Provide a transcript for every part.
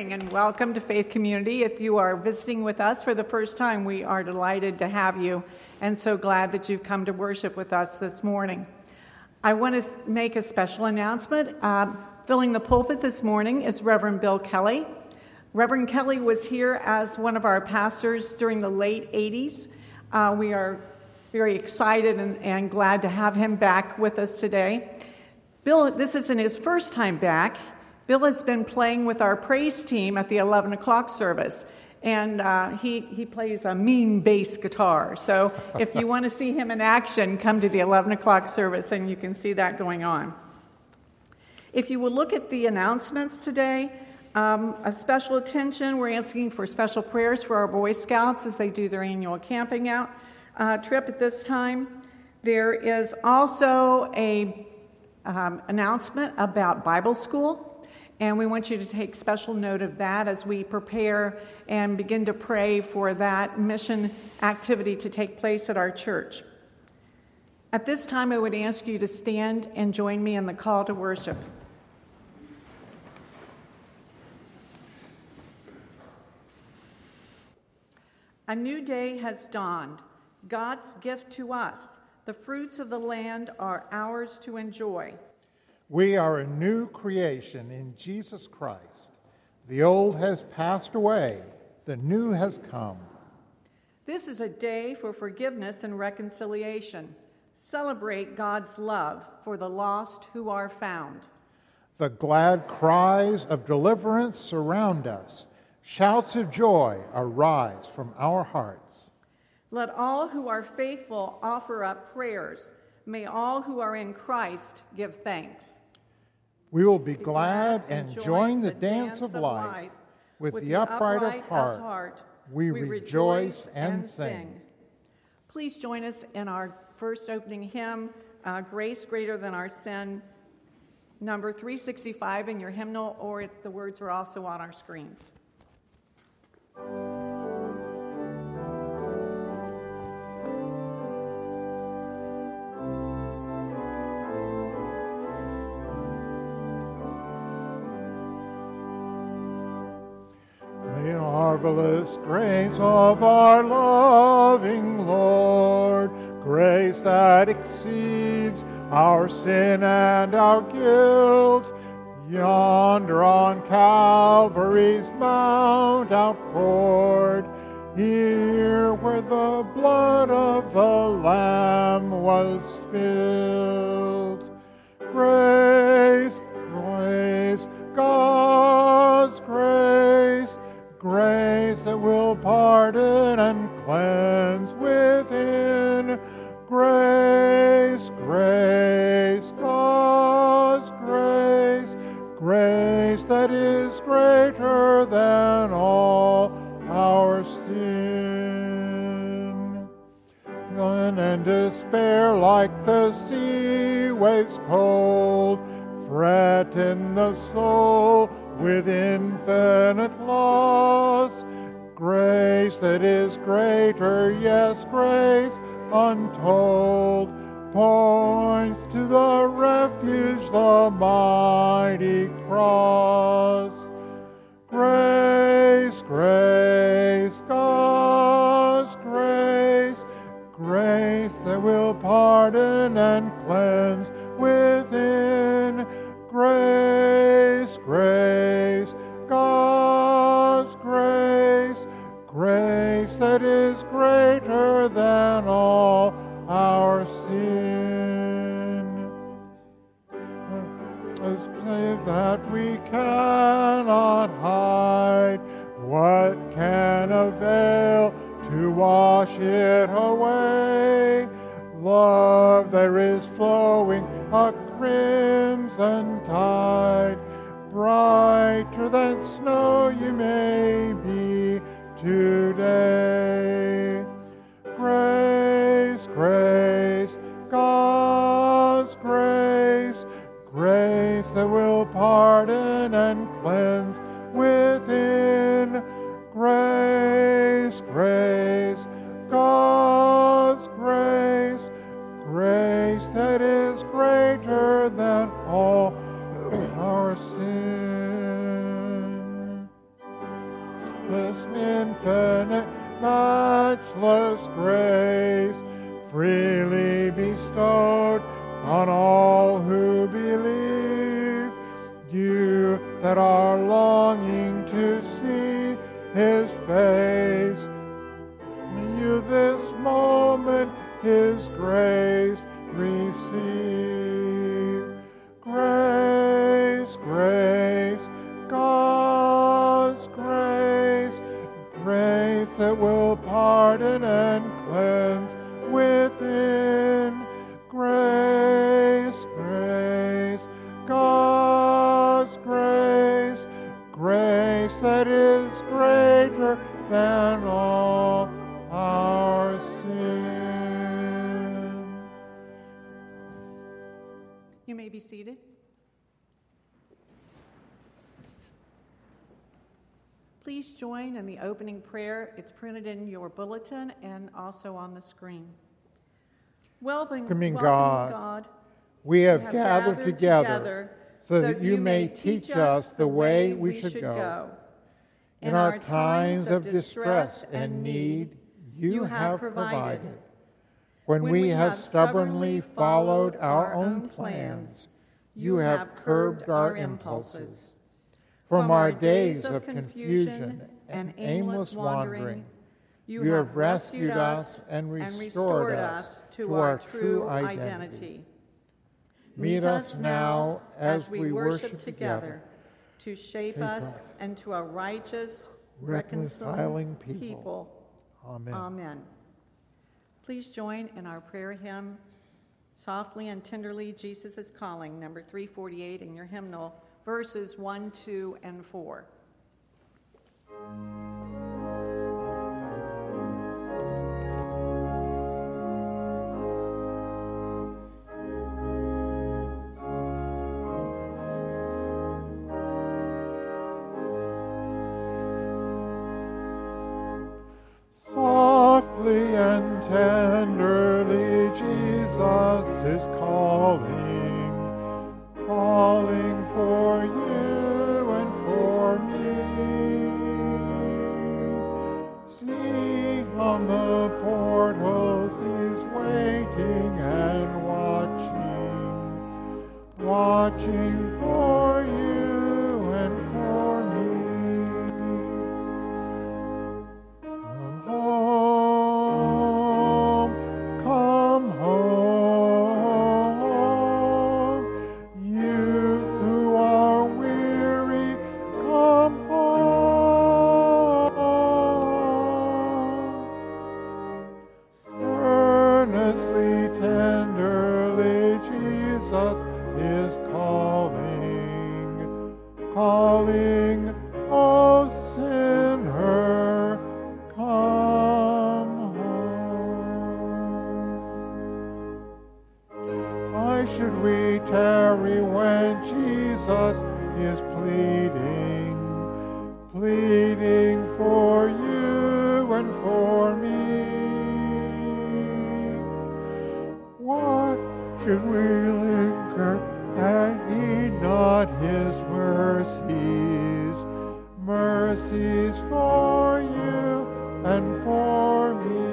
morning and welcome to Faith Community. If you are visiting with us for the first time, we are delighted to have you and so glad that you've come to worship with us this morning. I want to make a special announcement. Uh, filling the pulpit this morning is Reverend Bill Kelly. Reverend Kelly was here as one of our pastors during the late 80s. Uh, we are very excited and, and glad to have him back with us today. Bill, this isn't his first time back. Bill has been playing with our praise team at the 11 o'clock service, and uh, he, he plays a mean bass guitar. So if you want to see him in action, come to the 11 o'clock service, and you can see that going on. If you will look at the announcements today, um, a special attention, we're asking for special prayers for our Boy Scouts as they do their annual camping out uh, trip at this time. There is also a um, announcement about Bible school. And we want you to take special note of that as we prepare and begin to pray for that mission activity to take place at our church. At this time, I would ask you to stand and join me in the call to worship. A new day has dawned, God's gift to us the fruits of the land are ours to enjoy. We are a new creation in Jesus Christ. The old has passed away, the new has come. This is a day for forgiveness and reconciliation. Celebrate God's love for the lost who are found. The glad cries of deliverance surround us. Shouts of joy arise from our hearts. Let all who are faithful offer up prayers. May all who are in Christ give thanks. We will be, glad and join the dance of life. With, the upright of heart, we rejoice and sing. Please join us in our first opening hymn, uh, Grace Greater Than Our Sin, number 365 in your hymnal, or the words are also on our screens. Grace of our loving Lord, grace that exceeds our sin and our guilt. Yonder on Calvary's mount outpoured, here where the blood of the Lamb was spilled. Grace, pardon and cleanse within. Grace, grace, God's grace, grace that is greater than all our sin. None and despair like the sea waves cold, fret in the soul with infinite that is greater, yes, grace untold, points to the refuge, the mighty cross. Grace, grace, God's grace, grace that will pardon and cleanse wash it away? Love there is flowing a crimson tide, brighter than snow you may be today. Matchless grace freely bestowed on all who believe. You that are longing to see his face, you this moment his grace join in the opening prayer. It's printed in your bulletin and also on the screen. Welcome, welcoming God, God, we have, have gathered, gathered together, together, so that you may teach us the way we should go. In our times of distress and need, you have provided. When we have stubbornly followed our own plans, you have curbed our impulses. From our days of confusion and aimless wandering, you have rescued us and restored us to our true identity. Meet us now as we worship together to shape us into a righteous, reconciling people. Amen. Amen. Please join in our prayer hymn, Softly and Tenderly Jesus is Calling, number 348 in your hymnal verses 1, 2, and 4. For me?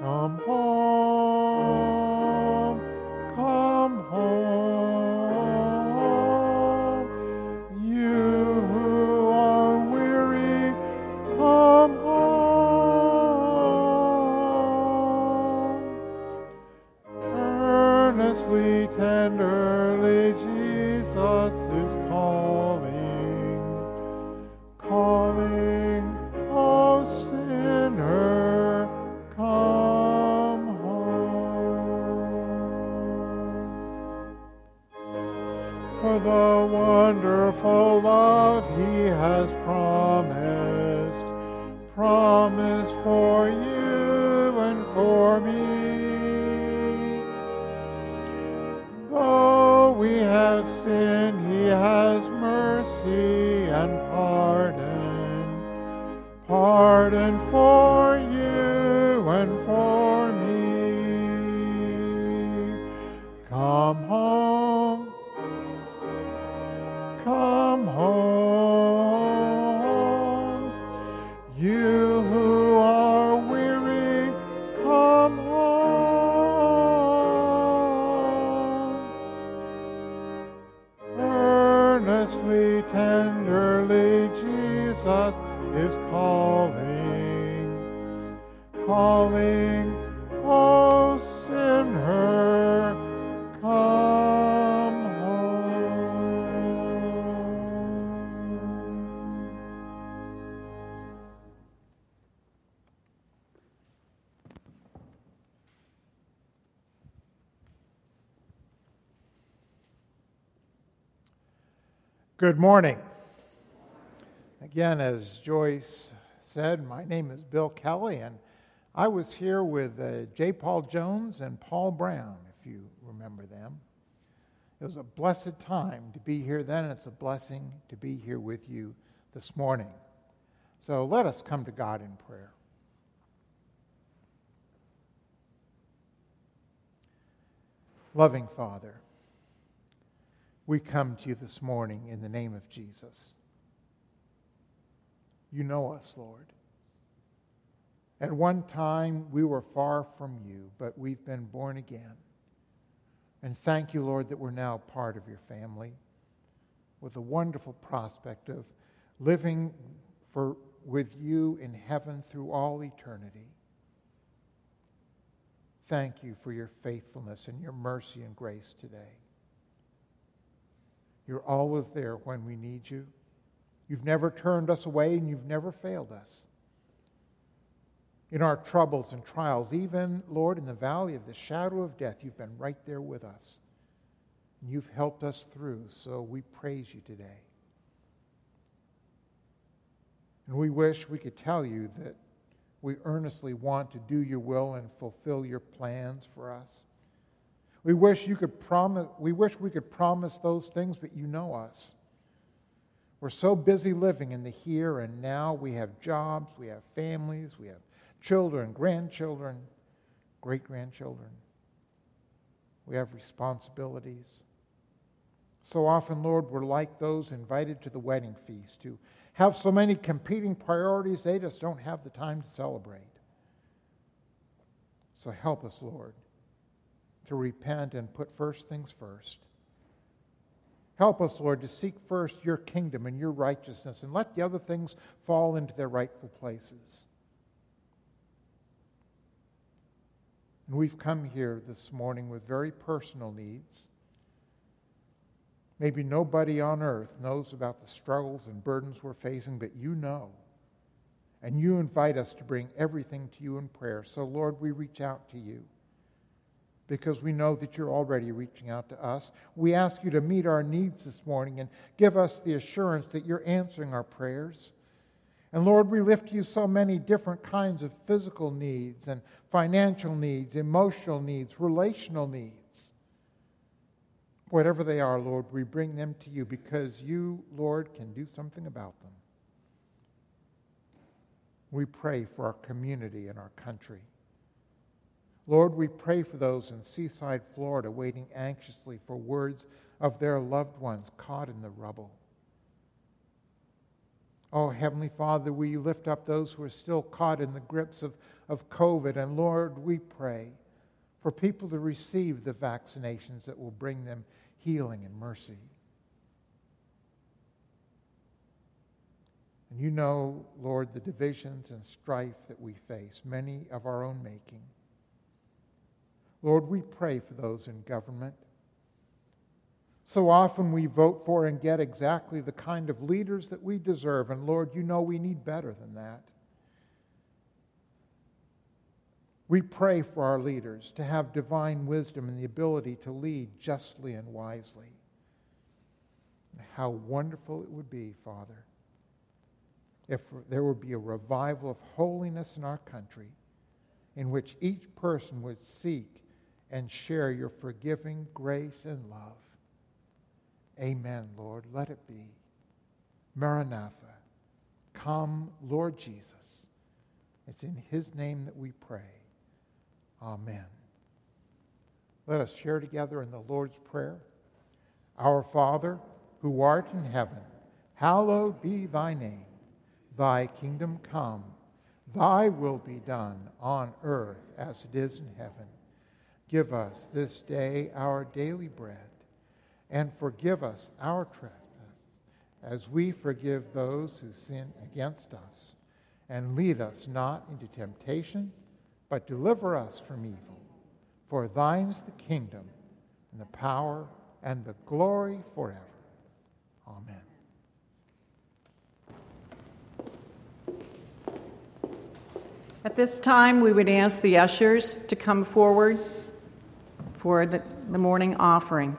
Come home, Good morning. Again, as Joyce said, my name is Bill Kelly, and I was here with uh, J. Paul Jones and Paul Brown, if you remember them. It was a blessed time to be here then, and it's a blessing to be here with you this morning. So let us come to God in prayer. Loving Father, we come to you this morning in the name of Jesus. You know us, Lord. At one time, we were far from you, but we've been born again. And thank you, Lord, that we're now part of your family with a wonderful prospect of living for, with you in heaven through all eternity. Thank you for your faithfulness and your mercy and grace today. You're always there when we need you. You've never turned us away and you've never failed us. In our troubles and trials, even, Lord, in the valley of the shadow of death, you've been right there with us. And you've helped us through, so we praise you today. And we wish we could tell you that we earnestly want to do your will and fulfill your plans for us. We wish you could promise we wish we could promise those things, but you know us. We're so busy living in the here and now. We have jobs, we have families, we have children, grandchildren, great grandchildren. We have responsibilities. So often, Lord, we're like those invited to the wedding feast who have so many competing priorities, they just don't have the time to celebrate. So help us, Lord, to repent and put first things first Help us, Lord, to seek first your kingdom and your righteousness and let the other things fall into their rightful places. And we've come here this morning with very personal needs. Maybe nobody on earth knows about the struggles and burdens we're facing, but you know. And you invite us to bring everything to you in prayer. So, Lord, we reach out to you because we know that you're already reaching out to us. We ask you to meet our needs this morning and give us the assurance that you're answering our prayers. And Lord, we lift you so many different kinds of physical needs and financial needs, emotional needs, relational needs. Whatever they are, Lord, we bring them to you because you, Lord, can do something about them. We pray for our community and our country. Lord, we pray for those in Seaside, Florida, waiting anxiously for words of their loved ones caught in the rubble. Oh, Heavenly Father, we lift up those who are still caught in the grips of, of COVID. And Lord, we pray for people to receive the vaccinations that will bring them healing and mercy. And you know, Lord, the divisions and strife that we face, many of our own making. Lord, we pray for those in government. So often we vote for and get exactly the kind of leaders that we deserve. And Lord, you know we need better than that. We pray for our leaders to have divine wisdom and the ability to lead justly and wisely. How wonderful it would be, Father, if there would be a revival of holiness in our country in which each person would seek and share your forgiving grace and love. Amen, Lord. Let it be. Maranatha. Come, Lord Jesus. It's in his name that we pray. Amen. Let us share together in the Lord's Prayer. Our Father, who art in heaven, hallowed be thy name. Thy kingdom come, thy will be done on earth as it is in heaven. Give us this day our daily bread, and forgive us our trespasses, as we forgive those who sin against us. And lead us not into temptation, but deliver us from evil. For thine's the kingdom, and the power, and the glory forever. Amen. At this time, we would ask the ushers to come forward for the, the morning offering.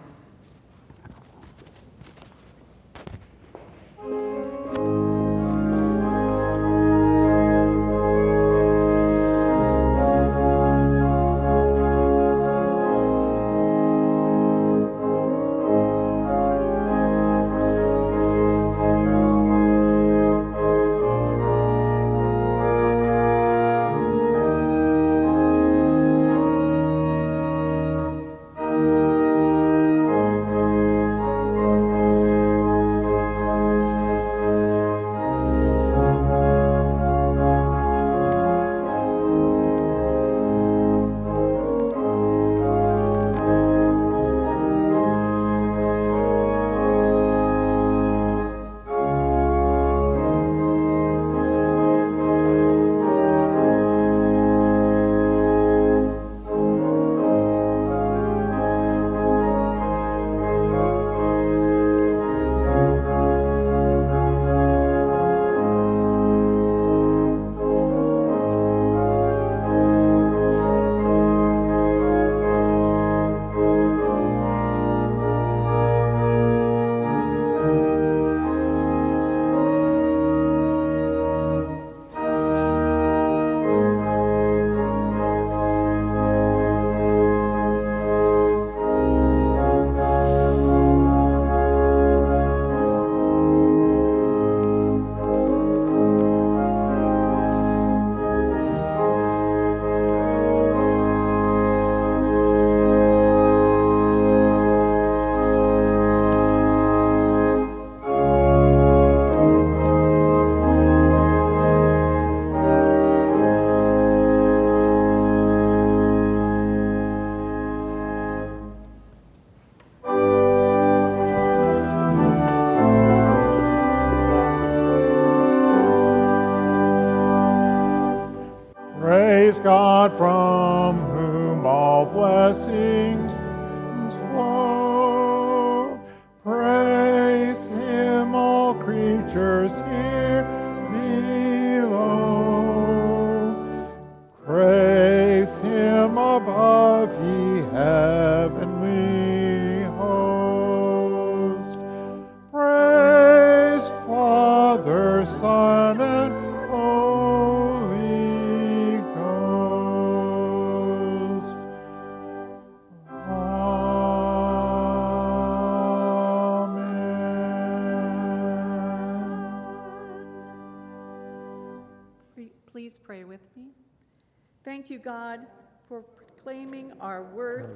Thank you, God, for proclaiming our worth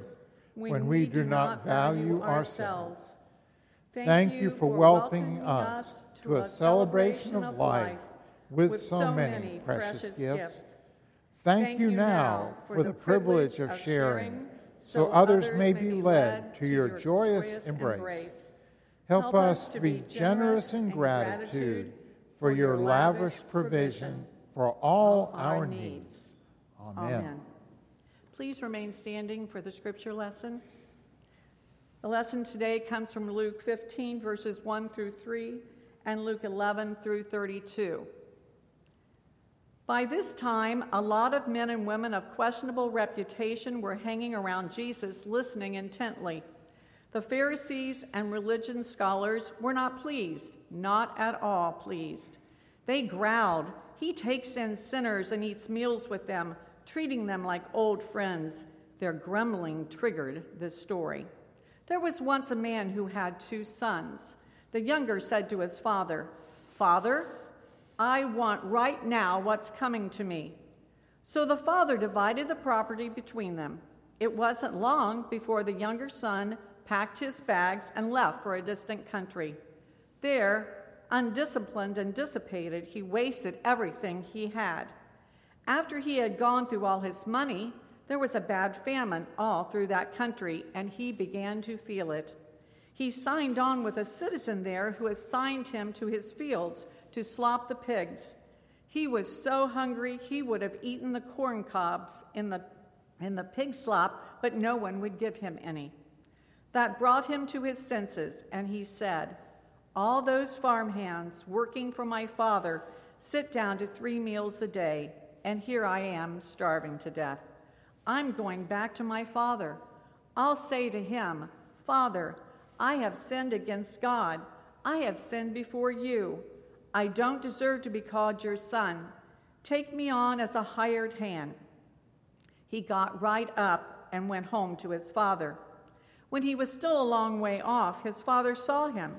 when, when we, we, do, not value ourselves. Thank, Thank you for welcoming us to a celebration of life with so many precious gifts. Thank you now for the privilege of sharing so others may be led to your joyous embrace. Help us to be generous in gratitude for your lavish provision for all our needs. Amen. Amen. Please remain standing for the scripture lesson. The lesson today comes from Luke 15, verses 1 through 3, and Luke 11 through 32. By this time, a lot of men and women of questionable reputation were hanging around Jesus, listening intently. The Pharisees and religion scholars were not pleased, not at all pleased. They growled, He takes in sinners and eats meals with them treating them like old friends. Their grumbling triggered this story. There was once a man who had two sons. The younger said to his father, Father, I want right now what's coming to me. So the father divided the property between them. It wasn't long before the younger son packed his bags and left for a distant country. There, undisciplined and dissipated, he wasted everything he had. After he had gone through all his money, there was a bad famine all through that country, and he began to feel it. He signed on with a citizen there who assigned him to his fields to slop the pigs. He was so hungry he would have eaten the corn cobs in the, in the pig slop, but no one would give him any. That brought him to his senses, and he said, All those farmhands working for my father sit down to three meals a day, and here I am starving to death. I'm going back to my father. I'll say to him, Father, I have sinned against God. I have sinned before you. I don't deserve to be called your son. Take me on as a hired hand. He got right up and went home to his father. When he was still a long way off, his father saw him.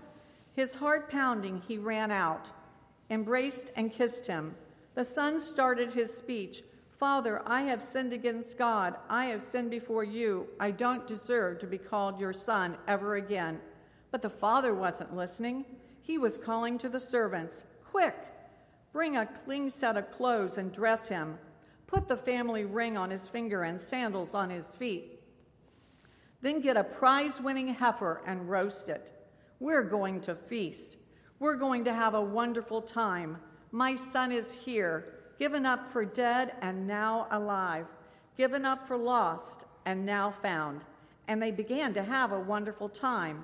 His heart pounding, he ran out, embraced and kissed him. The son started his speech Father, I have sinned against God. I have sinned before you. I don't deserve to be called your son ever again. But the father wasn't listening. He was calling to the servants Quick, bring a clean set of clothes and dress him. Put the family ring on his finger and sandals on his feet. Then get a prize winning heifer and roast it. We're going to feast. We're going to have a wonderful time. My son is here, given up for dead and now alive, given up for lost and now found. And they began to have a wonderful time.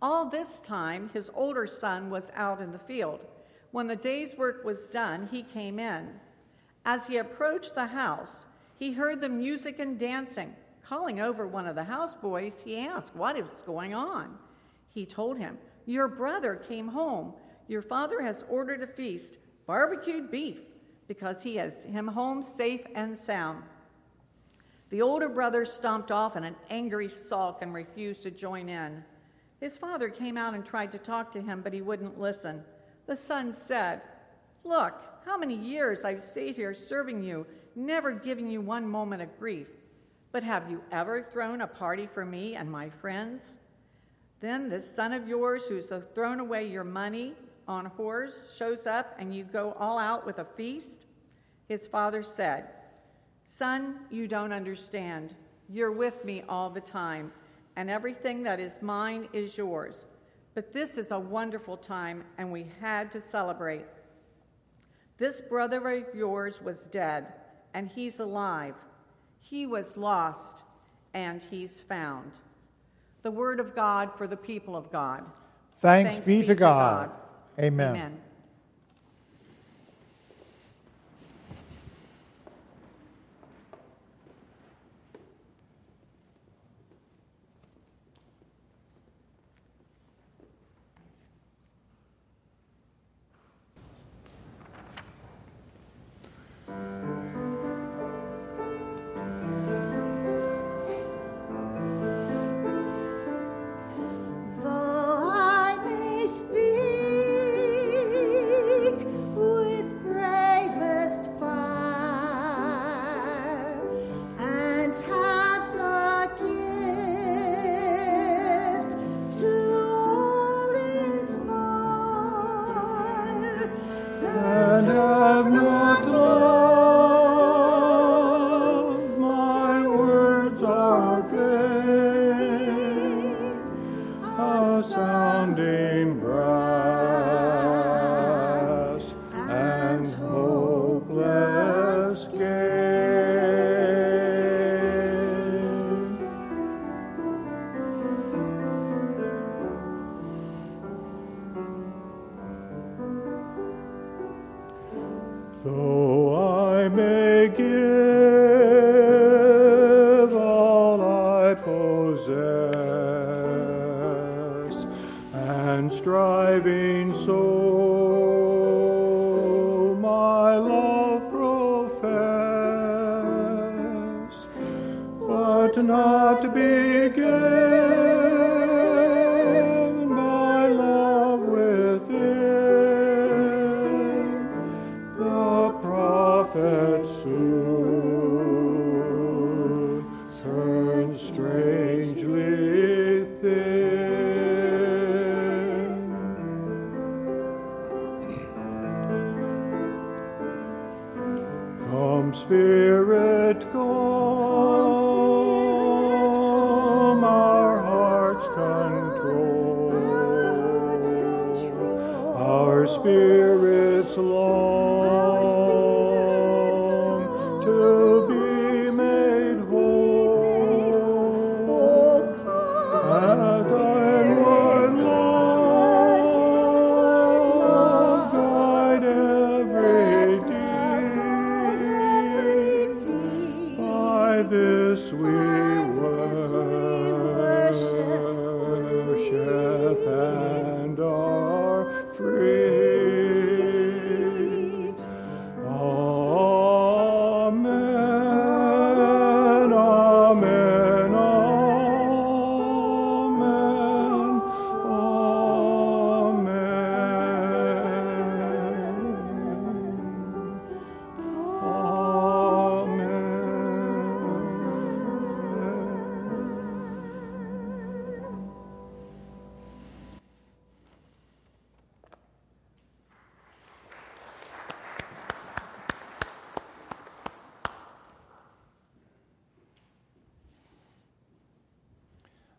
All this time, his older son was out in the field. When the day's work was done, he came in. As he approached the house, he heard the music and dancing. Calling over one of the houseboys, he asked What is going on. He told him, Your brother came home. Your father has ordered a feast, barbecued beef, because he has him home safe and sound. The older brother stomped off in an angry sulk and refused to join in. His father came out and tried to talk to him, but he wouldn't listen. The son said, Look, how many years I've stayed here serving you, never giving you one moment of grief. But have you ever thrown a party for me and my friends? Then this son of yours who's thrown away your money on whores shows up and you go all out with a feast? His father said, Son, you don't understand. You're with me all the time and everything that is mine is yours. But this is a wonderful time, and we had to celebrate. This brother of yours was dead, and he's alive. He was lost, and he's found. The word of God for the people of God. Thanks, Thanks be, be, to God. God. Amen. Amen.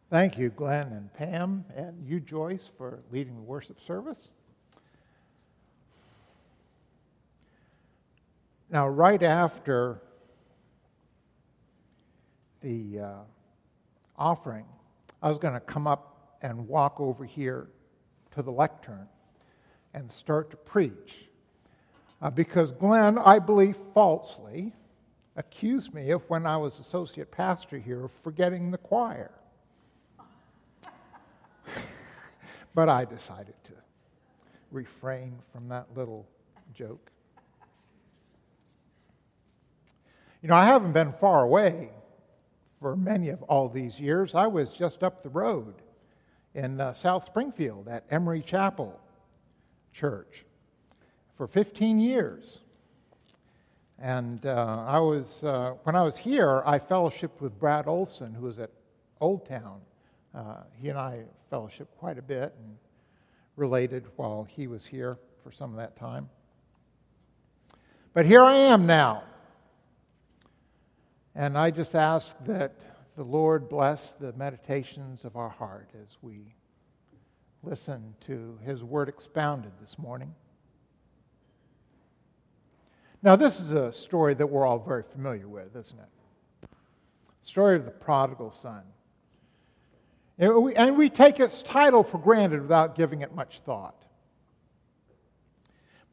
Thank you, Glenn and Pam, and you, Joyce, for leading the worship service. Now, right after the uh, offering, I was going to come up and walk over here to the lectern and start to preach. Uh, because Glenn, I believe falsely, accused me of when I was associate pastor here of forgetting the choir. But I decided to refrain from that little joke. You know, I haven't been far away for many of all these years. I was just up the road in uh, South Springfield at Emery Chapel Church for 15 years. And uh, I was, uh, when I was here, I fellowshiped with Brad Olson, who was at Old Town. Uh, he and I fellowship quite a bit and related while he was here for some of that time. But here I am now. And I just ask that the Lord bless the meditations of our heart as we listen to his word expounded this morning. Now, this is a story that we're all very familiar with, isn't it? Story of the prodigal son. And we, take its title for granted without giving it much thought.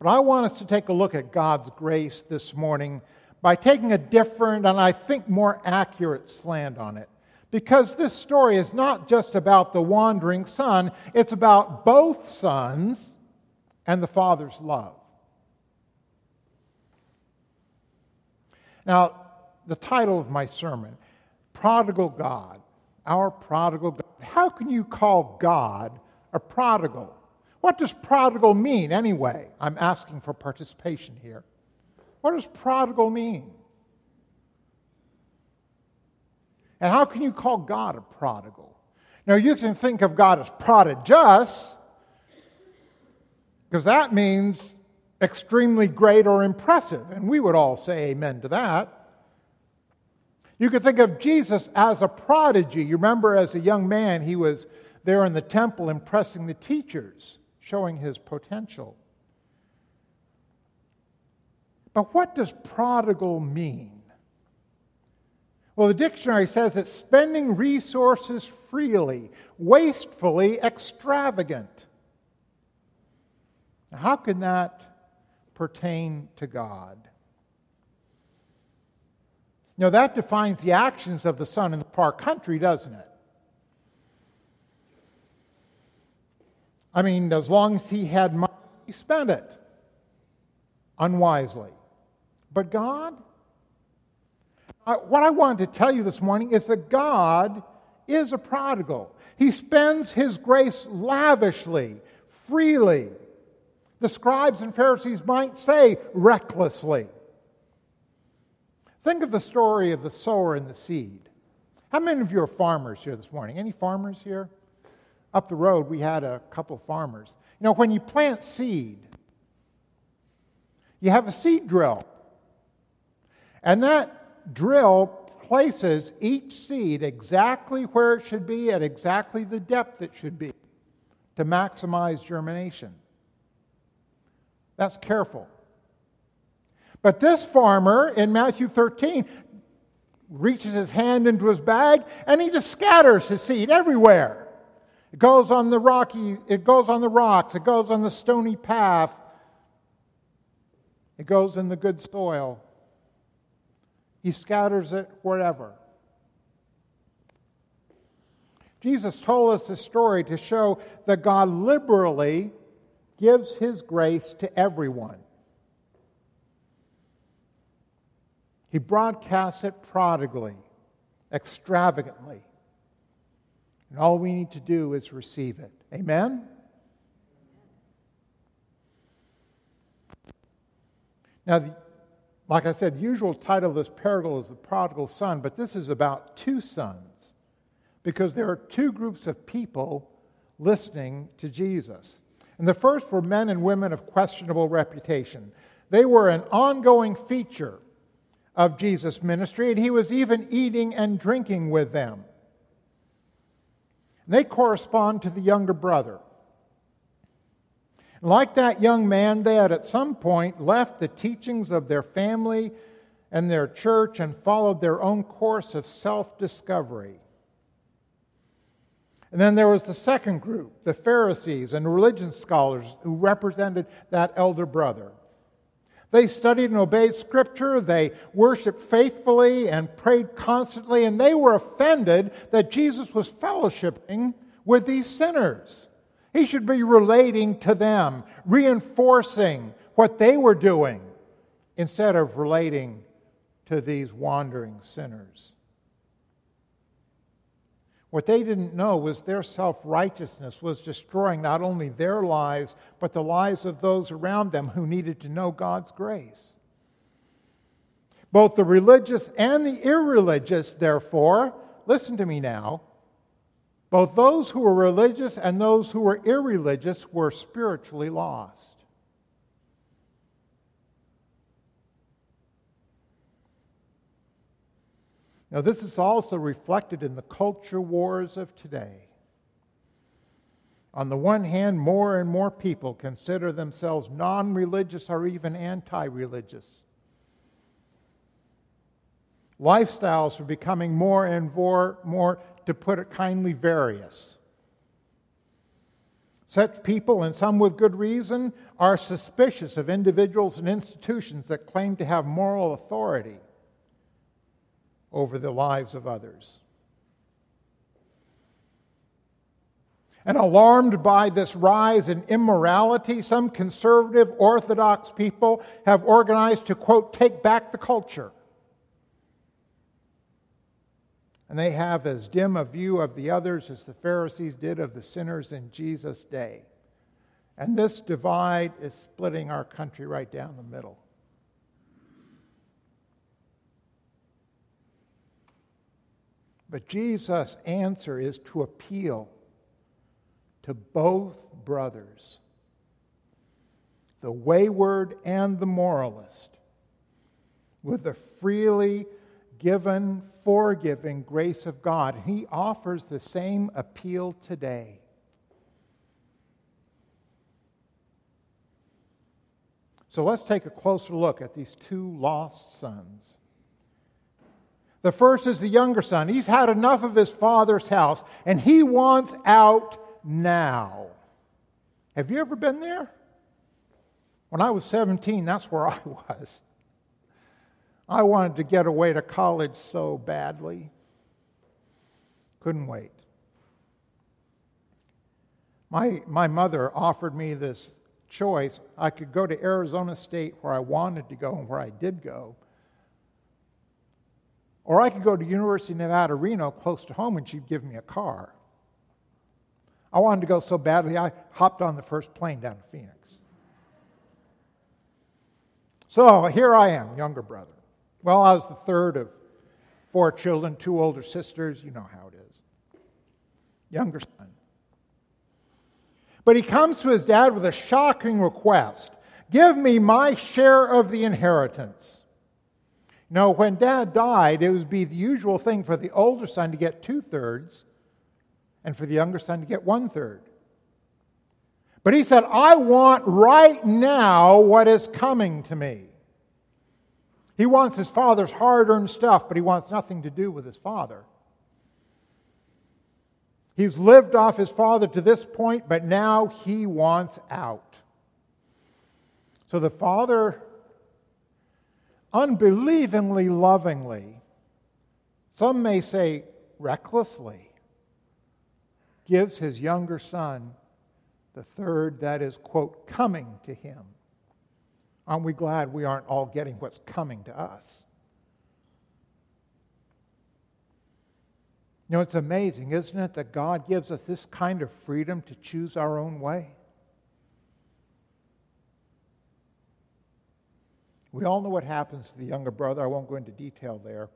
But I want us to take a look at God's grace this morning by taking a different and I think more accurate slant on it. Because this story is not just about the wandering son, it's about both sons and the father's love. Now, the title of my sermon, Prodigal God our prodigal God. How can you call God a prodigal? What does prodigal mean anyway? I'm asking for participation here. What does prodigal mean? And how can you call God a prodigal? Now, you can think of God as prodigious, because that means extremely great or impressive, and we would all say amen to that. You could think of Jesus as a prodigy. You remember, as a young man, he was there in the temple impressing the teachers, showing his potential. But what does prodigal mean? Well, the dictionary says it's spending resources freely, wastefully extravagant. how can that pertain to God? Know, that defines the actions of the son in the far country, doesn't it? I mean, as long as he had money, he spent it unwisely. But God, what I wanted to tell you this morning is that God is a prodigal. He spends his grace lavishly, freely. The scribes and Pharisees might say recklessly. Think of the story of the sower and the seed. How many of you are farmers here this morning? Any farmers here? Up the road, we had a couple farmers. You know, when you plant seed, you have a seed drill. And that drill places each seed exactly where it should be at exactly the depth it should be to maximize germination. That's careful. But this farmer in Matthew 13 reaches his hand into his bag and he just scatters his seed everywhere. It goes on the rocky, it goes on the rocks, it goes on the stony path, it goes in the good soil. He scatters it wherever. Jesus told us this story to show that God liberally gives his grace to everyone. He broadcasts it prodigally, extravagantly. And all we need to do is receive it. Amen? Now, like I said, the usual title of this parable is The Prodigal Son, but this is about two sons because there are two groups of people listening to Jesus. And the first were men and women of questionable reputation. They were an ongoing feature of Jesus' ministry, and he was even eating and drinking with them. They correspond to the younger brother. Like that young man, they had at some point left the teachings of their family and their church and followed their own course of self discovery. And then there was the second group, the Pharisees and religion scholars who represented that elder brother. They studied and obeyed Scripture, they worshiped faithfully and prayed constantly, and they were offended that Jesus was fellowshipping with these sinners. He should be relating to them, reinforcing what they were doing, instead of relating to these wandering sinners. What they didn't know was their self righteousness was destroying not only their lives, but the lives of those around them who needed to know God's grace. Both the religious and the irreligious, therefore, listen to me now, both those who were religious and those who were irreligious were spiritually lost. Now, this is also reflected in the culture wars of today. On the one hand, more and more people consider themselves non religious or even anti religious. Lifestyles are becoming more and more, more, to put it kindly, various. Such people, and some with good reason, are suspicious of individuals and institutions that claim to have moral authority over the lives of others. And alarmed by this rise in immorality, some conservative Orthodox people have organized to, quote, take back the culture. And they have as dim a view of the others as the Pharisees did of the sinners in Jesus' day. And this divide is splitting our country right down the middle. But Jesus' answer is to appeal to both brothers, the wayward and the moralist, with the freely given, forgiving grace of God. He offers the same appeal today. So let's take a closer look at these two lost sons. The first is the younger son. He's had enough of his father's house and he wants out now. Have you ever been there? When I was 17, that's where I was. I wanted to get away to college so badly. Couldn't wait. My, my mother offered me this choice. I could go to Arizona State where I wanted to go and where I did go, or I could go to University of Nevada, Reno, close to home, and she'd give me a car. I wanted to go so badly, I hopped on the first plane down to Phoenix. So here I am, younger brother. Well, I was the third of four children, two older sisters. You know how it is. Younger son. But he comes to his dad with a shocking request Give me my share of the inheritance. No, when dad died, it would be the usual thing for the older son to get two thirds and for the younger son to get one third. But he said, I want right now what is coming to me. He wants his father's hard earned stuff, but he wants nothing to do with his father. He's lived off his father to this point, but now he wants out. So the father, unbelievingly lovingly, some may say recklessly, gives his younger son the third that is, quote, coming to him. Aren't we glad we aren't all getting what's coming to us? You know, it's amazing, isn't it, that God gives us this kind of freedom to choose our own way? We all know what happens to the younger brother. I won't go into detail there.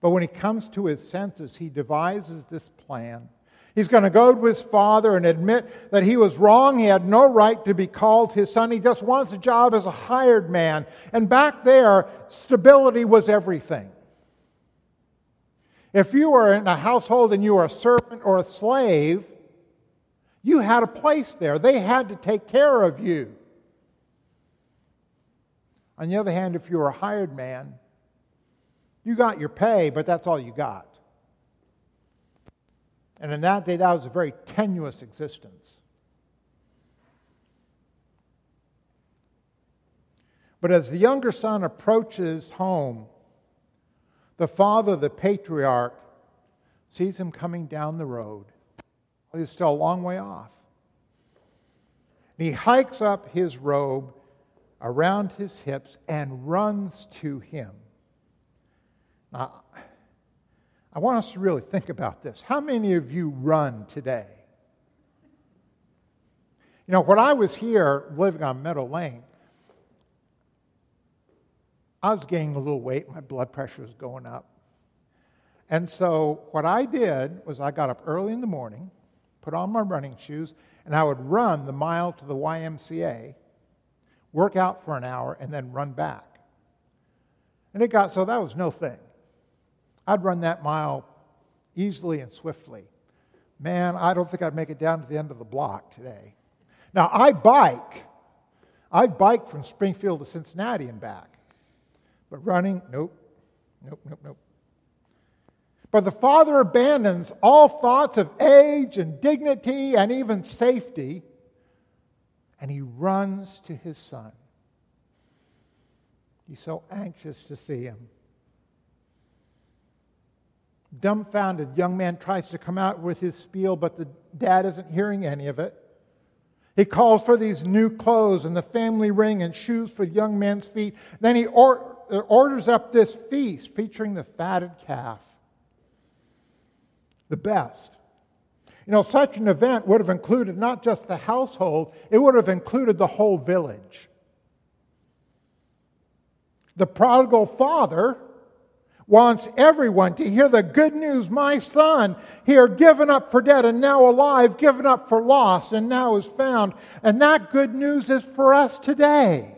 But when he comes to his senses, he devises this plan. He's going to go to his father and admit that he was wrong. He had no right to be called his son. He just wants a job as a hired man. And back there, stability was everything. If you were in a household and you were a servant or a slave, you had a place there. They had to take care of you. On the other hand, if you were a hired man, you got your pay, but that's all you got. And in that day, that was a very tenuous existence. But as the younger son approaches home, the father, the patriarch, sees him coming down the road. He's still a long way off. And he hikes up his robe around his hips and runs to him. Now, I want us to really think about this. How many of you run today? You know, when I was here living on Meadow Lane, I was gaining a little weight, my blood pressure was going up. And so, what I did was I got up early in the morning, put on my running shoes, and I would run the mile to the YMCA work out for an hour, and then run back. And it got so that was no thing. I'd run that mile easily and swiftly. Man, I don't think I'd make it down to the end of the block today. Now, I bike. I bike from Springfield to Cincinnati and back. But running, nope, nope, nope, nope. But the father abandons all thoughts of age and dignity and even safety and he runs to his son. He's so anxious to see him. Dumbfounded, young man tries to come out with his spiel, but the dad isn't hearing any of it. He calls for these new clothes and the family ring and shoes for the young man's feet. Then he or- uh, orders up this feast featuring the fatted calf, the best. You know, such an event would have included not just the household, it would have included the whole village. The prodigal father wants everyone to hear the good news my son here given up for dead and now alive given up for lost and now is found. And that good news is for us today.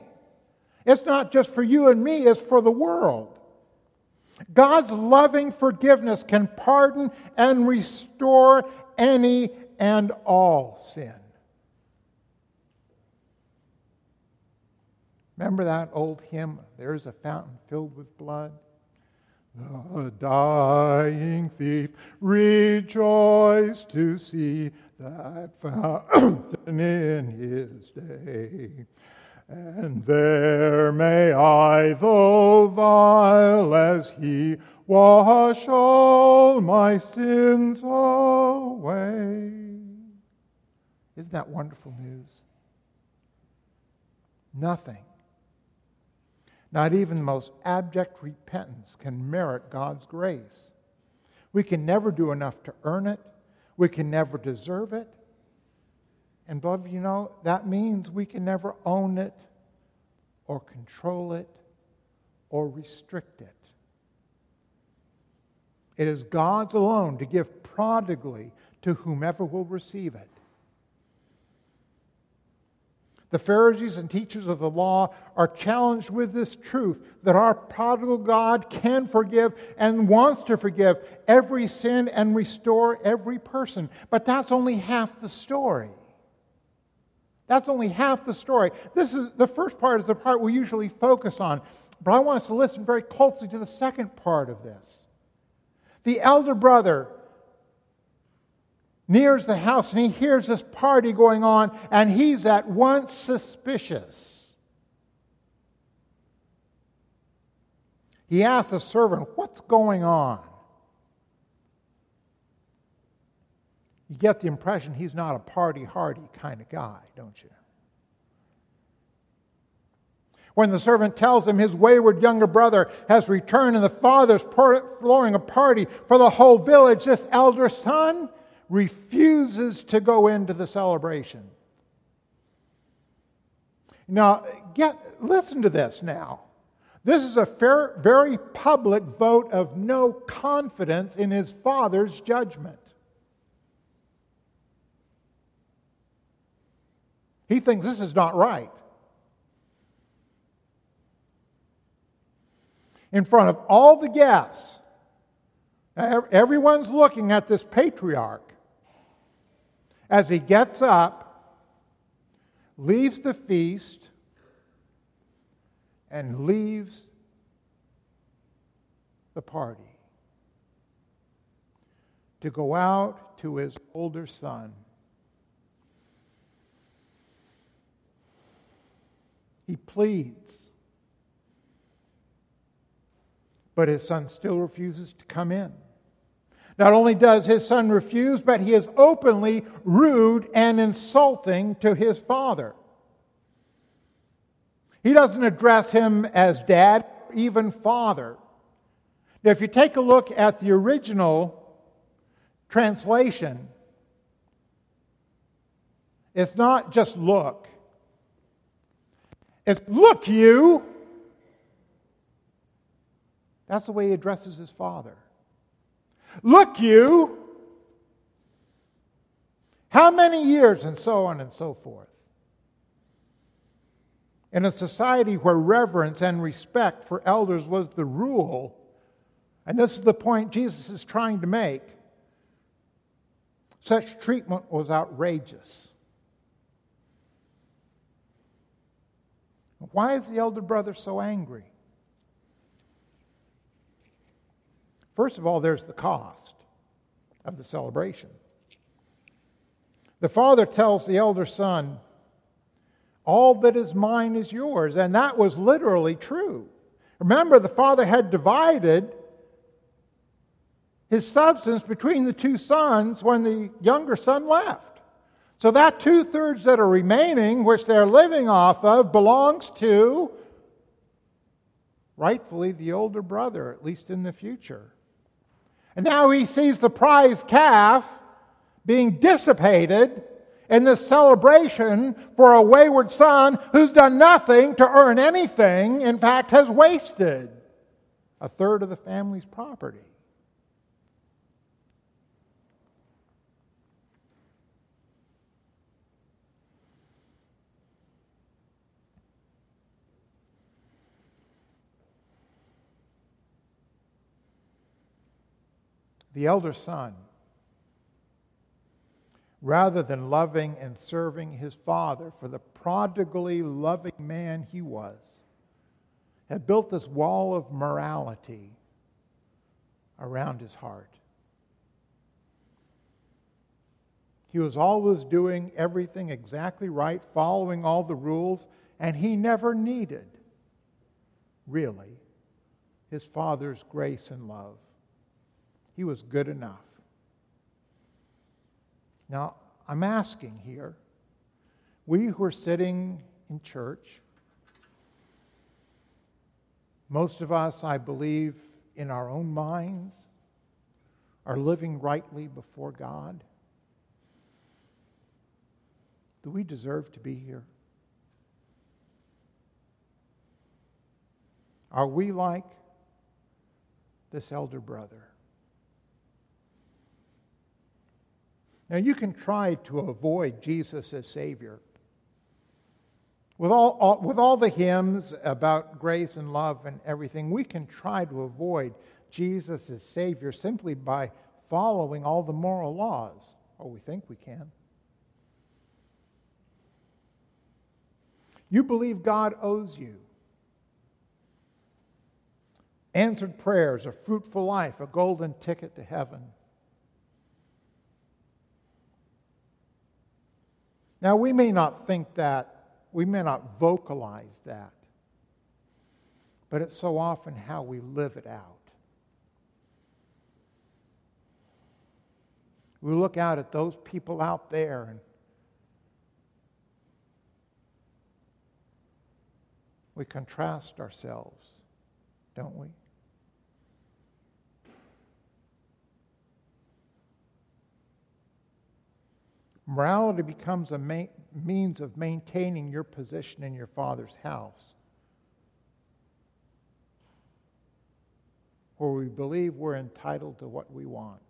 It's not just for you and me it's for the world. God's loving forgiveness can pardon and restore any and all sin. Remember that old hymn, There's a fountain filled with blood? The dying thief rejoiced to see that fountain in his day. And there may I, though vile as he, wash all my sins away. Isn't that wonderful news? Nothing, not even the most abject repentance, can merit God's grace. We can never do enough to earn it, we can never deserve it. And, beloved, you know, that means we can never own it or control it or restrict it. It is God's alone to give prodigally to whomever will receive it. The Pharisees and teachers of the law are challenged with this truth that our prodigal God can forgive and wants to forgive every sin and restore every person. But that's only half the story. That's only half the story. This is the first part is the part we usually focus on. But I want us to listen very closely to the second part of this. The elder brother nears the house and he hears this party going on, and he's at once suspicious. He asks the servant, What's going on? You get the impression he's not a party hardy kind of guy, don't you? When the servant tells him his wayward younger brother has returned and the father's throwing a party for the whole village, this elder son refuses to go into the celebration. Now, get listen to this now. This is a fair, very public vote of no confidence in his father's judgment. He thinks this is not right. In front of all the guests, everyone's looking at this patriarch. As he gets up, leaves the feast, and leaves the party to go out to his older son. He pleads, but his son still refuses to come in. Not only does his son refuse, but he is openly rude and insulting to his father. He doesn't address him as dad, or even father. Now, if you take a look at the original translation, it's not just look, it's look you. That's the way he addresses his father. Look you. How many years, and so on and so forth. In a society where reverence and respect for elders was the rule, and this is the point Jesus is trying to make, such treatment was outrageous. Why is the elder brother so angry? First of all, there's the cost of the celebration. The father tells the elder son, all that is mine is yours. And that was literally true. Remember, the father had divided his substance between the two sons when the younger son left. So that two thirds that are remaining, which they're living off of, belongs to rightfully the older brother, at least in the future. And now he sees the prize calf being dissipated in this celebration for a wayward son who's done nothing to earn anything, in fact, has wasted a third of the family's property. The elder son rather than loving and serving his father for the prodigally loving man he was, had built this wall of morality around his heart. He was always doing everything exactly right, following all the rules, and he never needed, really, his father's grace and love. He was good enough. Now, I'm asking here, we who are sitting in church, most of us, I believe, in our own minds, are living rightly before God. Do we deserve to be here? Are we like this elder brother? Now, you can try to avoid Jesus as Savior. With all, all, with all the hymns about grace and love and everything, we can try to avoid Jesus as Savior simply by following all the moral laws. Or we think we can. You believe God owes you. Answered prayers, a fruitful life, a golden ticket to heaven. Now, we may not think that, we may not vocalize that, but it's so often how we live it out. We look out at those people out there and we contrast ourselves, don't we? Morality becomes a ma- means of maintaining your position in your Father's house, where we believe we're entitled to what we want.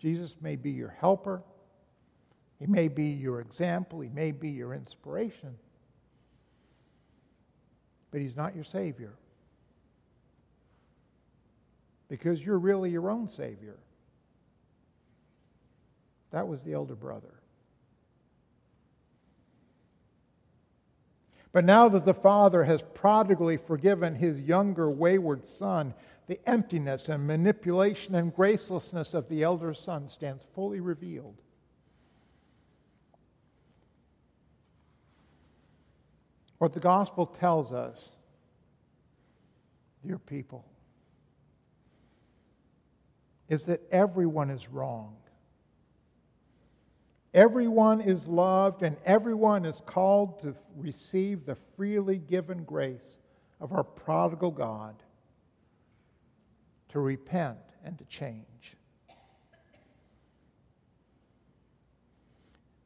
Jesus may be your helper, He may be your example, He may be your inspiration, but He's not your Savior. Because you're really your own Savior. That was the elder brother. But now that the father has prodigally forgiven his younger wayward son, the emptiness and manipulation and gracelessness of the elder son stands fully revealed. What the gospel tells us, dear people, is that everyone is wrong. Everyone is loved and everyone is called to receive the freely given grace of our prodigal God to repent and to change.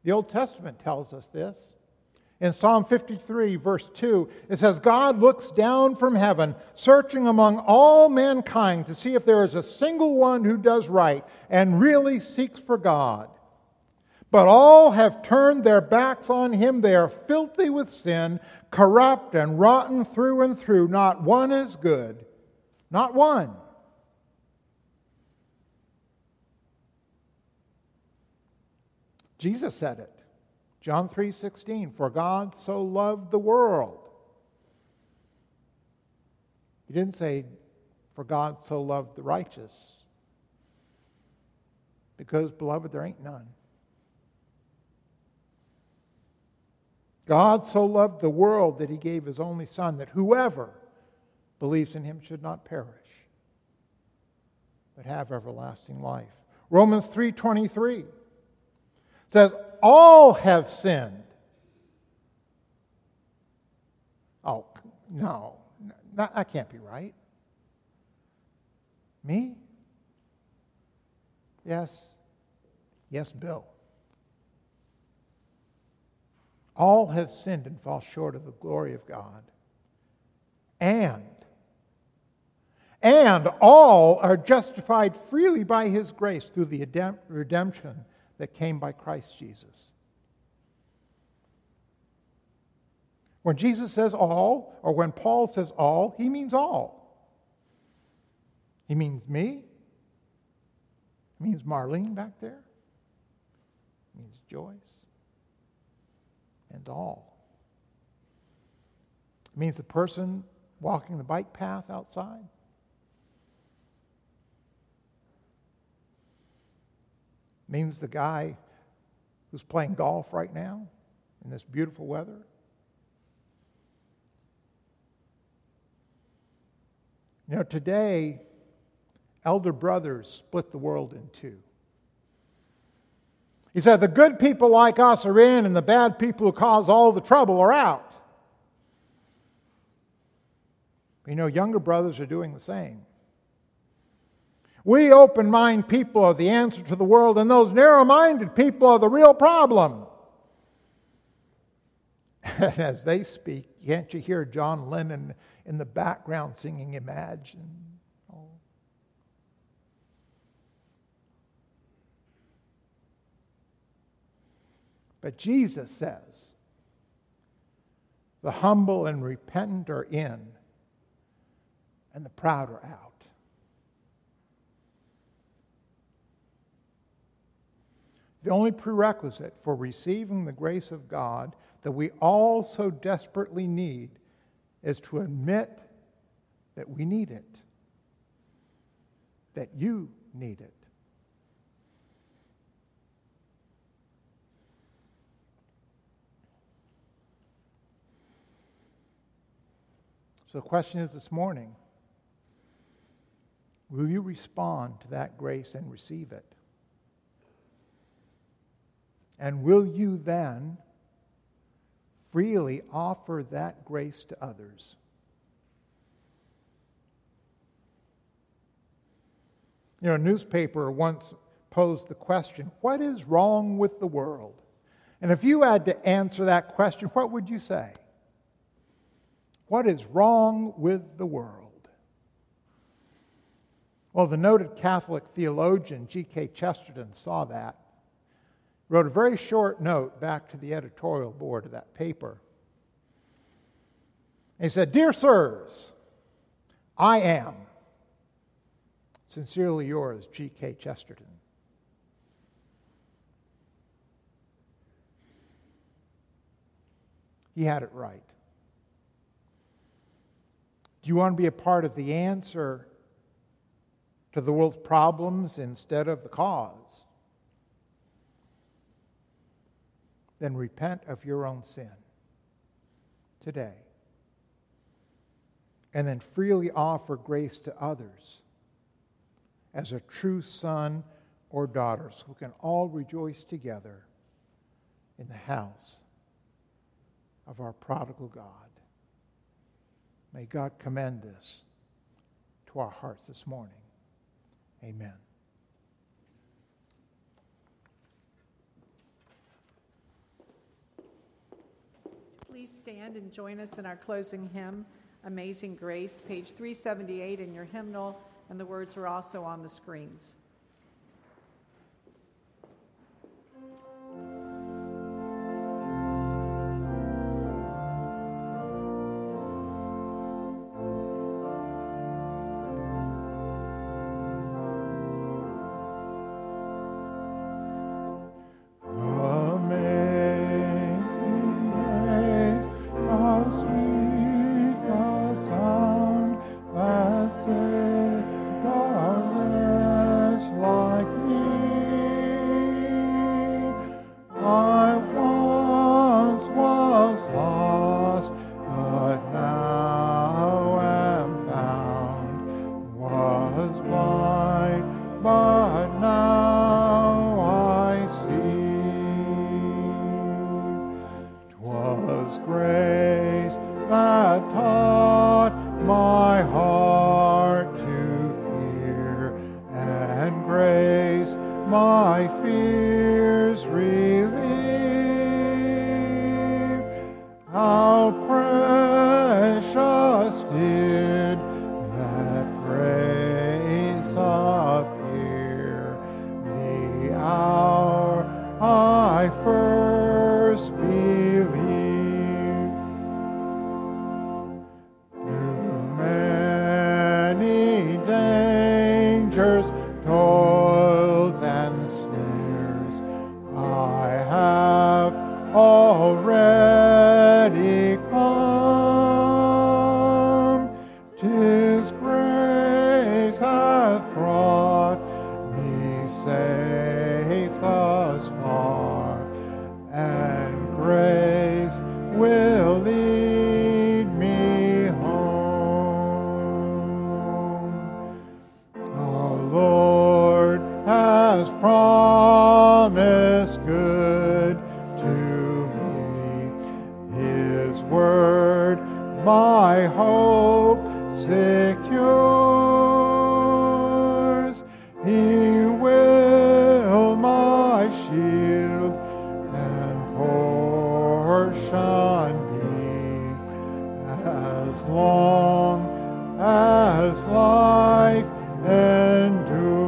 The Old Testament tells us this. In Psalm 53, verse 2, it says, God looks down from heaven, searching among all mankind to see if there is a single one who does right and really seeks for God. But all have turned their backs on him. They are filthy with sin, corrupt and rotten through and through. Not one is good. Not one. Jesus said it. John 3:16, "For God so loved the world." He didn't say, "For God so loved the righteous." Because beloved, there ain't none. God so loved the world that he gave his only Son, that whoever believes in him should not perish, but have everlasting life. Romans 3:23 says, All have sinned. Oh, no, that can't be right. Me? Yes. Yes, Bill. All have sinned and fall short of the glory of God. And, and all are justified freely by his grace through the redemption that came by Christ Jesus. When Jesus says all, or when Paul says all, he means all. He means me. He means Marlene back there. He means Joyce and all. It means the person walking the bike path outside. It means the guy who's playing golf right now in this beautiful weather. You know, today, elder brothers split the world in two. He said, The good people like us are in, and the bad people who cause all the trouble are out. You know, younger brothers are doing the same. We open minded people are the answer to the world, and those narrow minded people are the real problem. And as they speak, can't you hear John Lennon in the background singing Imagine? But Jesus says, the humble and repentant are in, and the proud are out. The only prerequisite for receiving the grace of God that we all so desperately need is to admit that we need it, that you need it. So the question is this morning will you respond to that grace and receive it? And will you then freely offer that grace to others? You know, a newspaper once posed the question what is wrong with the world? And if you had to answer that question, what would you say? What is wrong with the world? Well, the noted Catholic theologian G.K. Chesterton saw that wrote a very short note back to the editorial board of that paper. he said, Dear sirs, I am sincerely yours, G.K. Chesterton. He had it right. Do you want to be a part of the answer to the world's problems instead of the cause? then repent of your own sin today. And then freely offer grace to others as a true son or daughter so we can all rejoice together in the house of our prodigal God. May God commend this to our hearts this morning. Amen. Please stand and join us in our closing hymn, Amazing Grace, page 378 in your hymnal, and the words are also on the screens. Shall cease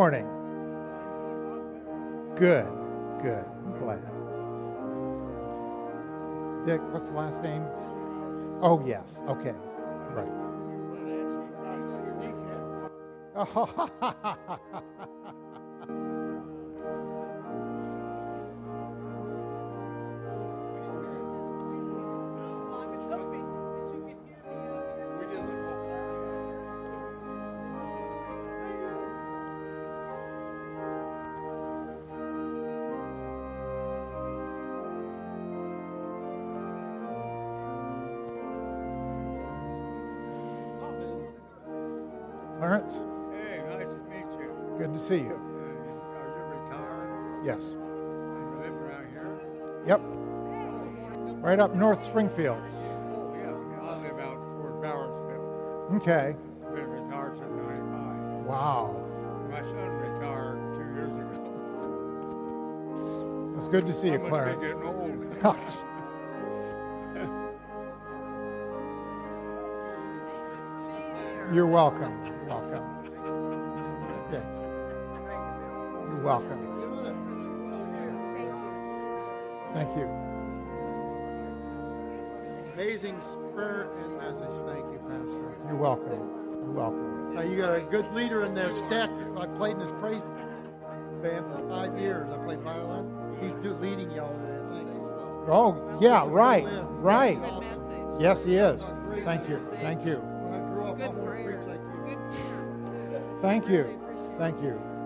morning? Good, good. I'm glad. Dick, what's the last name? Oh, yes. Okay. Right. Clarence? Right up North Springfield. Oh, yeah. I live out toward Bowersville. Okay. Been retired since 95. Wow. My son retired two years ago. It's good to see I you, Clarence. be getting old. You're welcome. You're welcome. Yeah. You're welcome. Thank you. Amazing prayer and message. Thank you, Pastor. You're welcome. You're welcome. Uh, you got a good leader in there, Stack. I played in his praise band for five years. I played violin. He's leading y'all in this thing. Oh, yeah, right. Right. Awesome. Yes, he is. Thank you. Thank you. Thank you. Thank up,